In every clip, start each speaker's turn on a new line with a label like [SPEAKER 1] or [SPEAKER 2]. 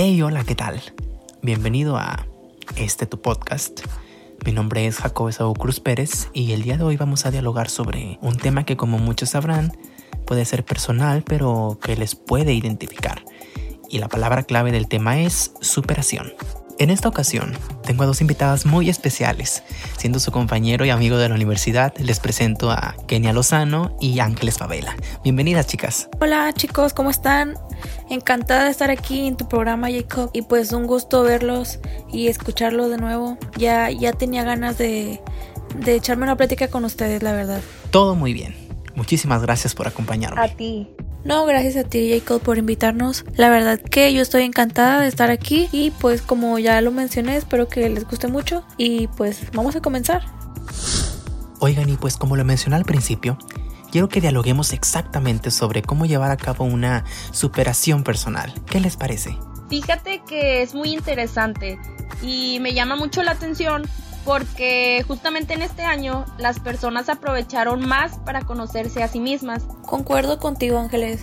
[SPEAKER 1] Hey, hola, ¿qué tal? Bienvenido a este tu podcast. Mi nombre es Jacob Saúl Cruz Pérez y el día de hoy vamos a dialogar sobre un tema que como muchos sabrán puede ser personal pero que les puede identificar. Y la palabra clave del tema es superación. En esta ocasión, tengo a dos invitadas muy especiales. Siendo su compañero y amigo de la universidad, les presento a Kenia Lozano y Ángeles Favela. Bienvenidas, chicas.
[SPEAKER 2] Hola, chicos, ¿cómo están? Encantada de estar aquí en tu programa, Jacob. Y pues un gusto verlos y escucharlos de nuevo. Ya, ya tenía ganas de, de echarme una plática con ustedes, la verdad.
[SPEAKER 1] Todo muy bien. Muchísimas gracias por acompañarme.
[SPEAKER 3] A ti.
[SPEAKER 2] No, gracias a ti Jacob por invitarnos. La verdad que yo estoy encantada de estar aquí y pues como ya lo mencioné, espero que les guste mucho y pues vamos a comenzar.
[SPEAKER 1] Oigan, y pues como lo mencioné al principio, quiero que dialoguemos exactamente sobre cómo llevar a cabo una superación personal. ¿Qué les parece?
[SPEAKER 3] Fíjate que es muy interesante y me llama mucho la atención porque justamente en este año las personas aprovecharon más para conocerse a sí mismas.
[SPEAKER 2] Concuerdo contigo, Ángeles.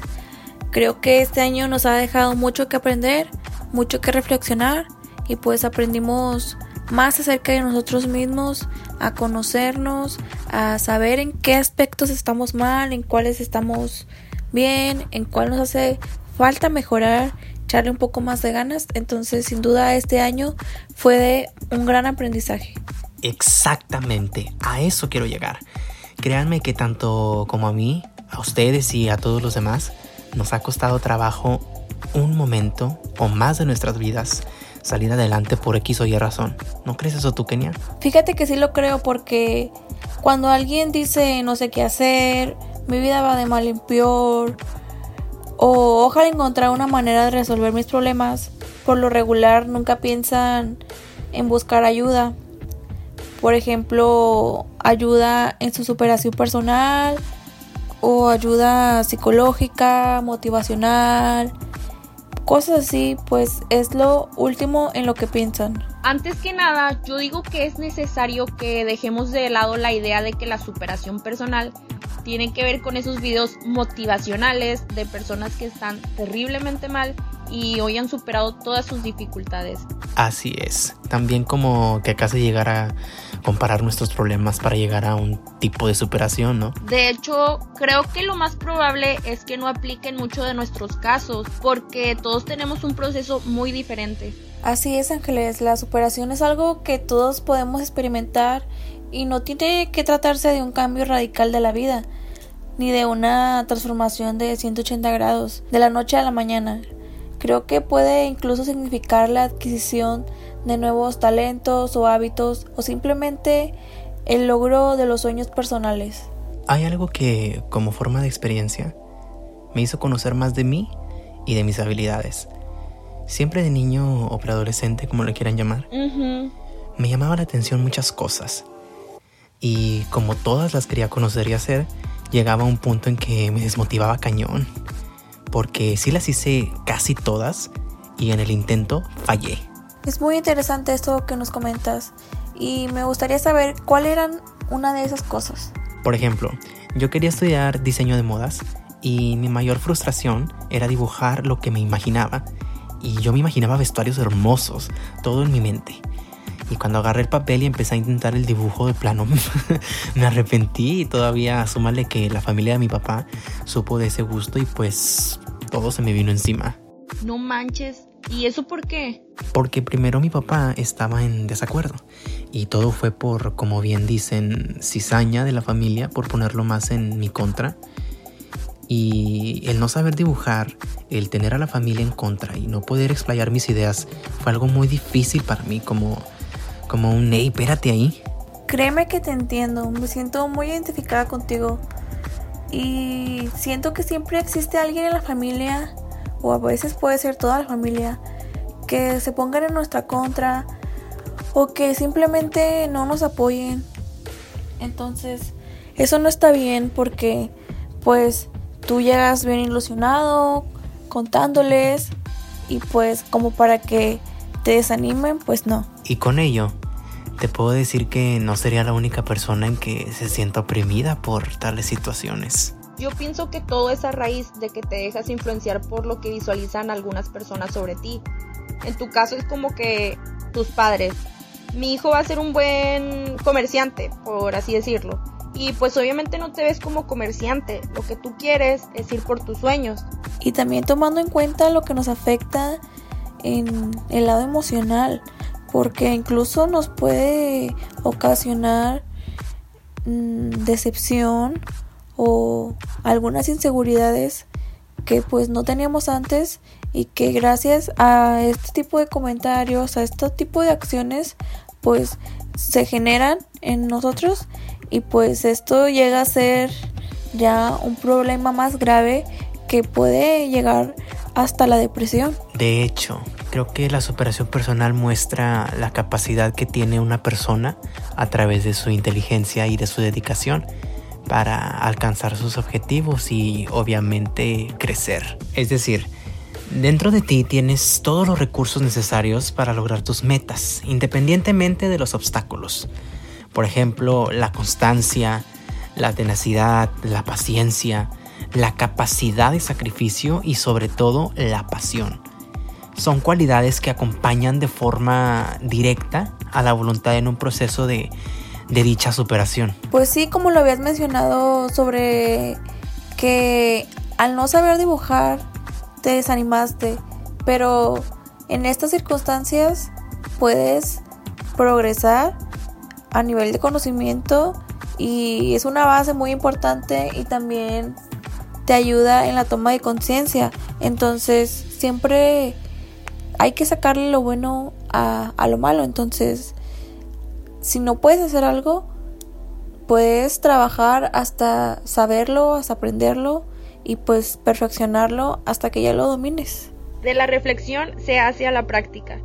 [SPEAKER 2] Creo que este año nos ha dejado mucho que aprender, mucho que reflexionar y pues aprendimos más acerca de nosotros mismos, a conocernos, a saber en qué aspectos estamos mal, en cuáles estamos bien, en cuál nos hace falta mejorar, echarle un poco más de ganas. Entonces, sin duda, este año fue de un gran aprendizaje.
[SPEAKER 1] Exactamente, a eso quiero llegar. Créanme que tanto como a mí, a ustedes y a todos los demás, nos ha costado trabajo un momento o más de nuestras vidas salir adelante por X o Y razón. ¿No crees eso tú, Kenia?
[SPEAKER 2] Fíjate que sí lo creo porque cuando alguien dice no sé qué hacer, mi vida va de mal en peor, o ojalá encontrar una manera de resolver mis problemas, por lo regular nunca piensan en buscar ayuda. Por ejemplo, ayuda en su superación personal o ayuda psicológica, motivacional, cosas así, pues es lo último en lo que piensan.
[SPEAKER 3] Antes que nada, yo digo que es necesario que dejemos de lado la idea de que la superación personal tiene que ver con esos videos motivacionales de personas que están terriblemente mal y hoy han superado todas sus dificultades.
[SPEAKER 1] Así es. También como que acá se llegar a comparar nuestros problemas para llegar a un tipo de superación, ¿no?
[SPEAKER 3] De hecho, creo que lo más probable es que no apliquen mucho de nuestros casos, porque todos tenemos un proceso muy diferente.
[SPEAKER 2] Así es, Ángeles, la superación es algo que todos podemos experimentar y no tiene que tratarse de un cambio radical de la vida, ni de una transformación de 180 grados, de la noche a la mañana. Creo que puede incluso significar la adquisición de nuevos talentos o hábitos o simplemente el logro de los sueños personales.
[SPEAKER 1] Hay algo que, como forma de experiencia, me hizo conocer más de mí y de mis habilidades. Siempre de niño o preadolescente, como lo quieran llamar, me llamaba la atención muchas cosas. Y como todas las quería conocer y hacer, llegaba a un punto en que me desmotivaba cañón. Porque sí las hice casi todas y en el intento fallé.
[SPEAKER 2] Es muy interesante esto que nos comentas y me gustaría saber cuál eran una de esas cosas.
[SPEAKER 1] Por ejemplo, yo quería estudiar diseño de modas y mi mayor frustración era dibujar lo que me imaginaba y yo me imaginaba vestuarios hermosos, todo en mi mente. Y cuando agarré el papel y empecé a intentar el dibujo de plano, me arrepentí y todavía sumarle que la familia de mi papá supo de ese gusto y pues todo se me vino encima.
[SPEAKER 3] No manches, ¿y eso por qué?
[SPEAKER 1] Porque primero mi papá estaba en desacuerdo y todo fue por, como bien dicen, cizaña de la familia, por ponerlo más en mi contra. Y el no saber dibujar, el tener a la familia en contra y no poder explayar mis ideas fue algo muy difícil para mí, como, como un, hey, espérate ahí.
[SPEAKER 2] Créeme que te entiendo, me siento muy identificada contigo y siento que siempre existe alguien en la familia, o a veces puede ser toda la familia, que se pongan en nuestra contra o que simplemente no nos apoyen. Entonces, eso no está bien porque pues tú llegas bien ilusionado contándoles y pues como para que te desanimen, pues no.
[SPEAKER 1] Y con ello, te puedo decir que no sería la única persona en que se sienta oprimida por tales situaciones.
[SPEAKER 3] Yo pienso que todo es a raíz de que te dejas influenciar por lo que visualizan algunas personas sobre ti. En tu caso es como que tus padres. Mi hijo va a ser un buen comerciante, por así decirlo. Y pues obviamente no te ves como comerciante. Lo que tú quieres es ir por tus sueños.
[SPEAKER 2] Y también tomando en cuenta lo que nos afecta en el lado emocional. Porque incluso nos puede ocasionar mm, decepción o algunas inseguridades que pues no teníamos antes y que gracias a este tipo de comentarios, a este tipo de acciones, pues se generan en nosotros y pues esto llega a ser ya un problema más grave que puede llegar hasta la depresión.
[SPEAKER 1] De hecho, creo que la superación personal muestra la capacidad que tiene una persona a través de su inteligencia y de su dedicación para alcanzar sus objetivos y obviamente crecer. Es decir, dentro de ti tienes todos los recursos necesarios para lograr tus metas, independientemente de los obstáculos. Por ejemplo, la constancia, la tenacidad, la paciencia, la capacidad de sacrificio y sobre todo la pasión. Son cualidades que acompañan de forma directa a la voluntad en un proceso de de dicha superación.
[SPEAKER 2] Pues sí, como lo habías mencionado sobre que al no saber dibujar te desanimaste, pero en estas circunstancias puedes progresar a nivel de conocimiento y es una base muy importante y también te ayuda en la toma de conciencia. Entonces siempre hay que sacarle lo bueno a, a lo malo. Entonces si no puedes hacer algo, puedes trabajar hasta saberlo, hasta aprenderlo y pues perfeccionarlo hasta que ya lo domines.
[SPEAKER 3] De la reflexión se hace a la práctica.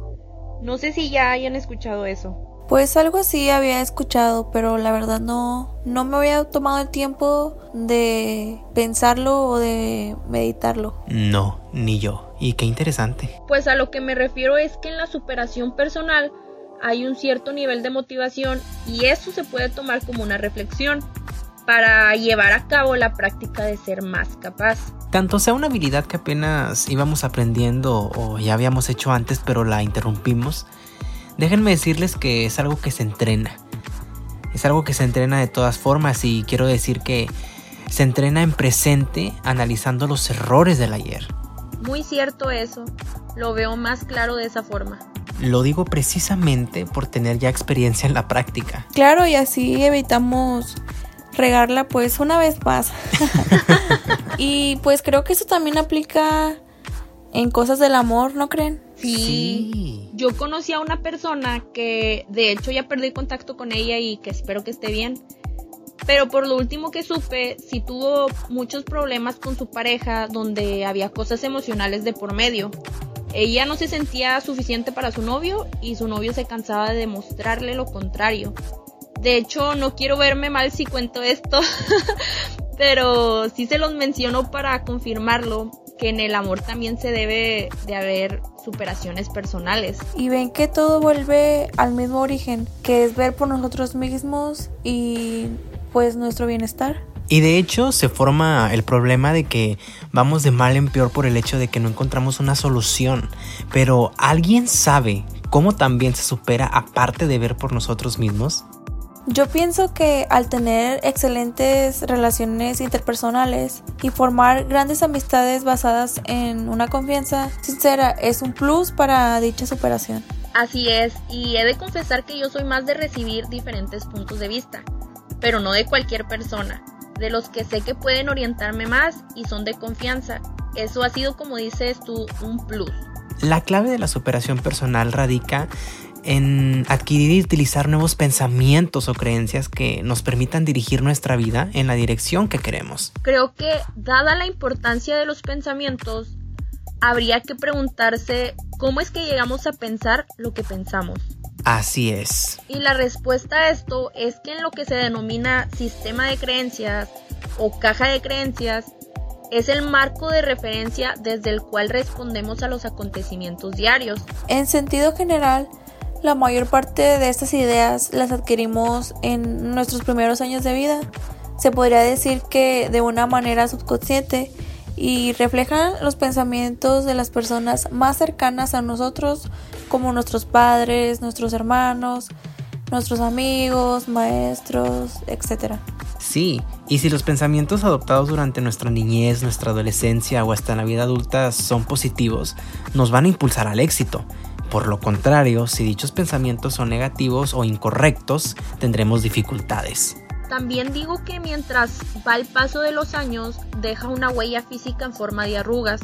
[SPEAKER 3] No sé si ya hayan escuchado eso.
[SPEAKER 2] Pues algo así había escuchado, pero la verdad no, no me había tomado el tiempo de pensarlo o de meditarlo.
[SPEAKER 1] No, ni yo. Y qué interesante.
[SPEAKER 3] Pues a lo que me refiero es que en la superación personal hay un cierto nivel de motivación y eso se puede tomar como una reflexión para llevar a cabo la práctica de ser más capaz.
[SPEAKER 1] Tanto sea una habilidad que apenas íbamos aprendiendo o ya habíamos hecho antes pero la interrumpimos, déjenme decirles que es algo que se entrena. Es algo que se entrena de todas formas y quiero decir que se entrena en presente analizando los errores del ayer.
[SPEAKER 3] Muy cierto eso, lo veo más claro de esa forma.
[SPEAKER 1] Lo digo precisamente por tener ya experiencia en la práctica.
[SPEAKER 2] Claro, y así evitamos regarla pues una vez más. y pues creo que eso también aplica en cosas del amor, ¿no creen?
[SPEAKER 3] Sí. sí. Yo conocí a una persona que de hecho ya perdí contacto con ella y que espero que esté bien. Pero por lo último que supe, sí tuvo muchos problemas con su pareja donde había cosas emocionales de por medio. Ella no se sentía suficiente para su novio y su novio se cansaba de demostrarle lo contrario. De hecho, no quiero verme mal si cuento esto, pero sí se los menciono para confirmarlo, que en el amor también se debe de haber superaciones personales.
[SPEAKER 2] Y ven que todo vuelve al mismo origen, que es ver por nosotros mismos y pues nuestro bienestar.
[SPEAKER 1] Y de hecho se forma el problema de que vamos de mal en peor por el hecho de que no encontramos una solución. Pero ¿alguien sabe cómo también se supera aparte de ver por nosotros mismos?
[SPEAKER 2] Yo pienso que al tener excelentes relaciones interpersonales y formar grandes amistades basadas en una confianza sincera es un plus para dicha superación.
[SPEAKER 3] Así es, y he de confesar que yo soy más de recibir diferentes puntos de vista, pero no de cualquier persona de los que sé que pueden orientarme más y son de confianza. Eso ha sido, como dices tú, un plus.
[SPEAKER 1] La clave de la superación personal radica en adquirir y utilizar nuevos pensamientos o creencias que nos permitan dirigir nuestra vida en la dirección que queremos.
[SPEAKER 3] Creo que, dada la importancia de los pensamientos, habría que preguntarse cómo es que llegamos a pensar lo que pensamos.
[SPEAKER 1] Así es.
[SPEAKER 3] Y la respuesta a esto es que en lo que se denomina sistema de creencias o caja de creencias, es el marco de referencia desde el cual respondemos a los acontecimientos diarios.
[SPEAKER 2] En sentido general, la mayor parte de estas ideas las adquirimos en nuestros primeros años de vida. Se podría decir que de una manera subconsciente y reflejan los pensamientos de las personas más cercanas a nosotros, como nuestros padres, nuestros hermanos, nuestros amigos, maestros, etc.
[SPEAKER 1] Sí, y si los pensamientos adoptados durante nuestra niñez, nuestra adolescencia o hasta la vida adulta son positivos, nos van a impulsar al éxito. Por lo contrario, si dichos pensamientos son negativos o incorrectos, tendremos dificultades.
[SPEAKER 3] También digo que mientras va el paso de los años, deja una huella física en forma de arrugas.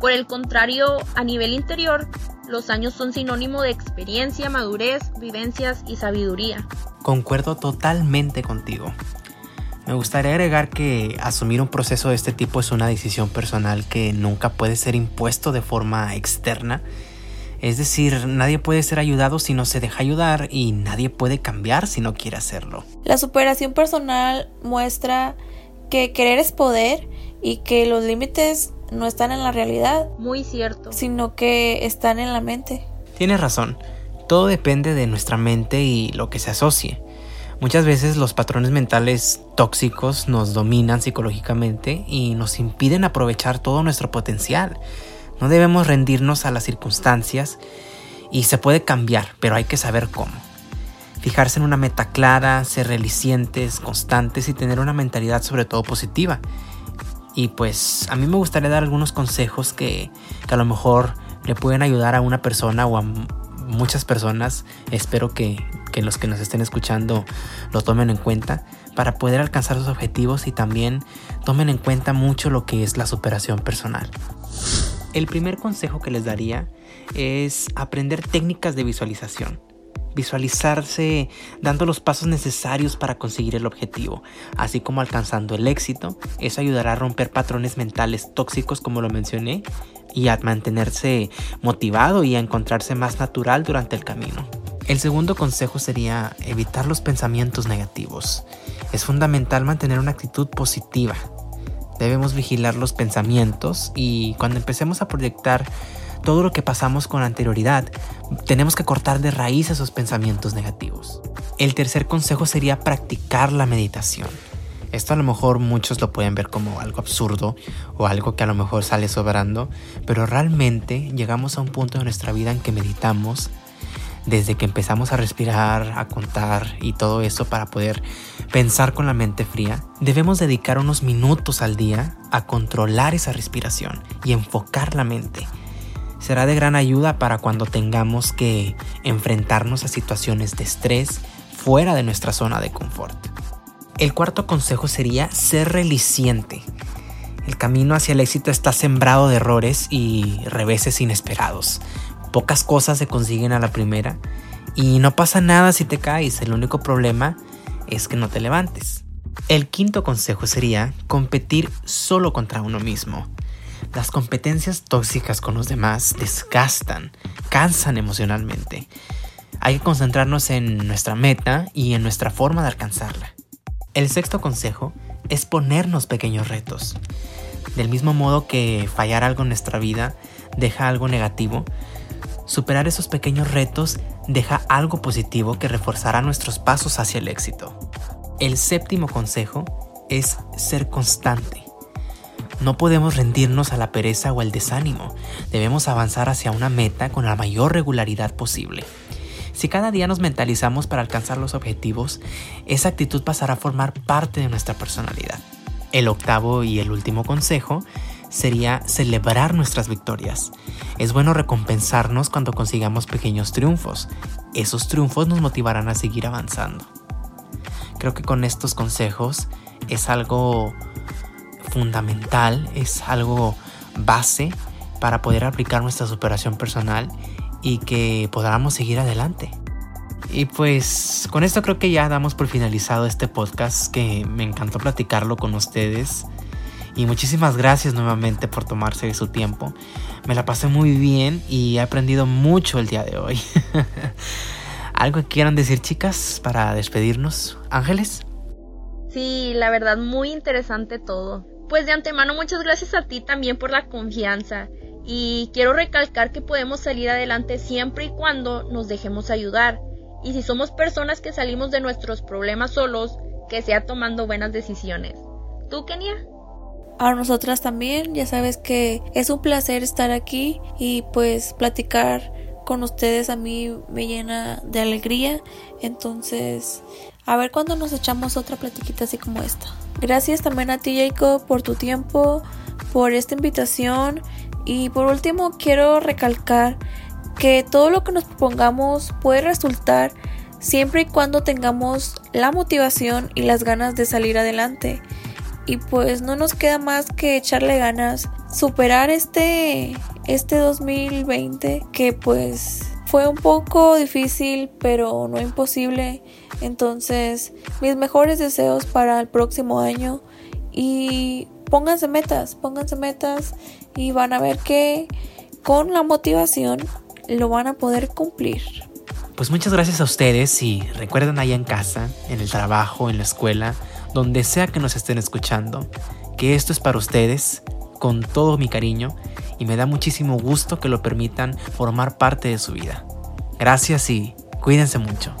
[SPEAKER 3] Por el contrario, a nivel interior, los años son sinónimo de experiencia, madurez, vivencias y sabiduría.
[SPEAKER 1] Concuerdo totalmente contigo. Me gustaría agregar que asumir un proceso de este tipo es una decisión personal que nunca puede ser impuesto de forma externa es decir, nadie puede ser ayudado si no se deja ayudar y nadie puede cambiar si no quiere hacerlo.
[SPEAKER 2] La superación personal muestra que querer es poder y que los límites no están en la realidad.
[SPEAKER 3] Muy cierto.
[SPEAKER 2] Sino que están en la mente.
[SPEAKER 1] Tienes razón. Todo depende de nuestra mente y lo que se asocie. Muchas veces los patrones mentales tóxicos nos dominan psicológicamente y nos impiden aprovechar todo nuestro potencial. No debemos rendirnos a las circunstancias y se puede cambiar, pero hay que saber cómo. Fijarse en una meta clara, ser relicientes, constantes y tener una mentalidad sobre todo positiva. Y pues a mí me gustaría dar algunos consejos que, a lo mejor le pueden ayudar a una persona o a muchas personas. Espero que, que los que nos estén escuchando lo tomen en cuenta para poder alcanzar sus objetivos y también tomen en cuenta mucho lo que es la superación personal. El primer consejo que les daría es aprender técnicas de visualización. Visualizarse dando los pasos necesarios para conseguir el objetivo, así como alcanzando el éxito. Eso ayudará a romper patrones mentales tóxicos como lo mencioné y a mantenerse motivado y a encontrarse más natural durante el camino. El segundo consejo sería evitar los pensamientos negativos. Es fundamental mantener una actitud positiva, Debemos vigilar los pensamientos y cuando empecemos a proyectar todo lo que pasamos con anterioridad, tenemos que cortar de raíz esos pensamientos negativos. El tercer consejo sería practicar la meditación. Esto a lo mejor muchos lo pueden ver como algo absurdo o algo que a lo mejor sale sobrando, pero realmente llegamos a un punto de nuestra vida en que meditamos desde que empezamos a respirar, a contar y todo eso para poder pensar con la mente fría, debemos dedicar unos minutos al día a controlar esa respiración y enfocar la mente. Será de gran ayuda para cuando tengamos que enfrentarnos a situaciones de estrés fuera de nuestra zona de confort. El cuarto consejo sería ser reliciente. El camino hacia el éxito está sembrado de errores y reveses inesperados. Pocas cosas se consiguen a la primera y no pasa nada si te caes. El único problema es que no te levantes. El quinto consejo sería competir solo contra uno mismo. Las competencias tóxicas con los demás desgastan, cansan emocionalmente. Hay que concentrarnos en nuestra meta y en nuestra forma de alcanzarla. El sexto consejo es ponernos pequeños retos. Del mismo modo que fallar algo en nuestra vida deja algo negativo, superar esos pequeños retos deja algo positivo que reforzará nuestros pasos hacia el éxito. El séptimo consejo es ser constante. No podemos rendirnos a la pereza o al desánimo. Debemos avanzar hacia una meta con la mayor regularidad posible. Si cada día nos mentalizamos para alcanzar los objetivos, esa actitud pasará a formar parte de nuestra personalidad. El octavo y el último consejo sería celebrar nuestras victorias. Es bueno recompensarnos cuando consigamos pequeños triunfos. Esos triunfos nos motivarán a seguir avanzando. Creo que con estos consejos es algo fundamental, es algo base para poder aplicar nuestra superación personal y que podamos seguir adelante. Y pues con esto creo que ya damos por finalizado este podcast que me encantó platicarlo con ustedes. Y muchísimas gracias nuevamente por tomarse su tiempo. Me la pasé muy bien y he aprendido mucho el día de hoy. ¿Algo que quieran decir chicas para despedirnos? Ángeles.
[SPEAKER 3] Sí, la verdad muy interesante todo. Pues de antemano muchas gracias a ti también por la confianza. Y quiero recalcar que podemos salir adelante siempre y cuando nos dejemos ayudar. Y si somos personas que salimos de nuestros problemas solos, que sea tomando buenas decisiones. ¿Tú, Kenia?
[SPEAKER 2] A nosotras también. Ya sabes que es un placer estar aquí y pues platicar con ustedes a mí me llena de alegría. Entonces, a ver cuándo nos echamos otra platiquita así como esta. Gracias también a ti Jacob por tu tiempo, por esta invitación y por último quiero recalcar que todo lo que nos propongamos puede resultar siempre y cuando tengamos la motivación y las ganas de salir adelante. Y pues no nos queda más que echarle ganas, superar este este 2020 que pues fue un poco difícil, pero no imposible. Entonces, mis mejores deseos para el próximo año y pónganse metas, pónganse metas y van a ver que con la motivación lo van a poder cumplir.
[SPEAKER 1] Pues muchas gracias a ustedes y recuerden allá en casa, en el trabajo, en la escuela, donde sea que nos estén escuchando, que esto es para ustedes con todo mi cariño y me da muchísimo gusto que lo permitan formar parte de su vida. Gracias y cuídense mucho.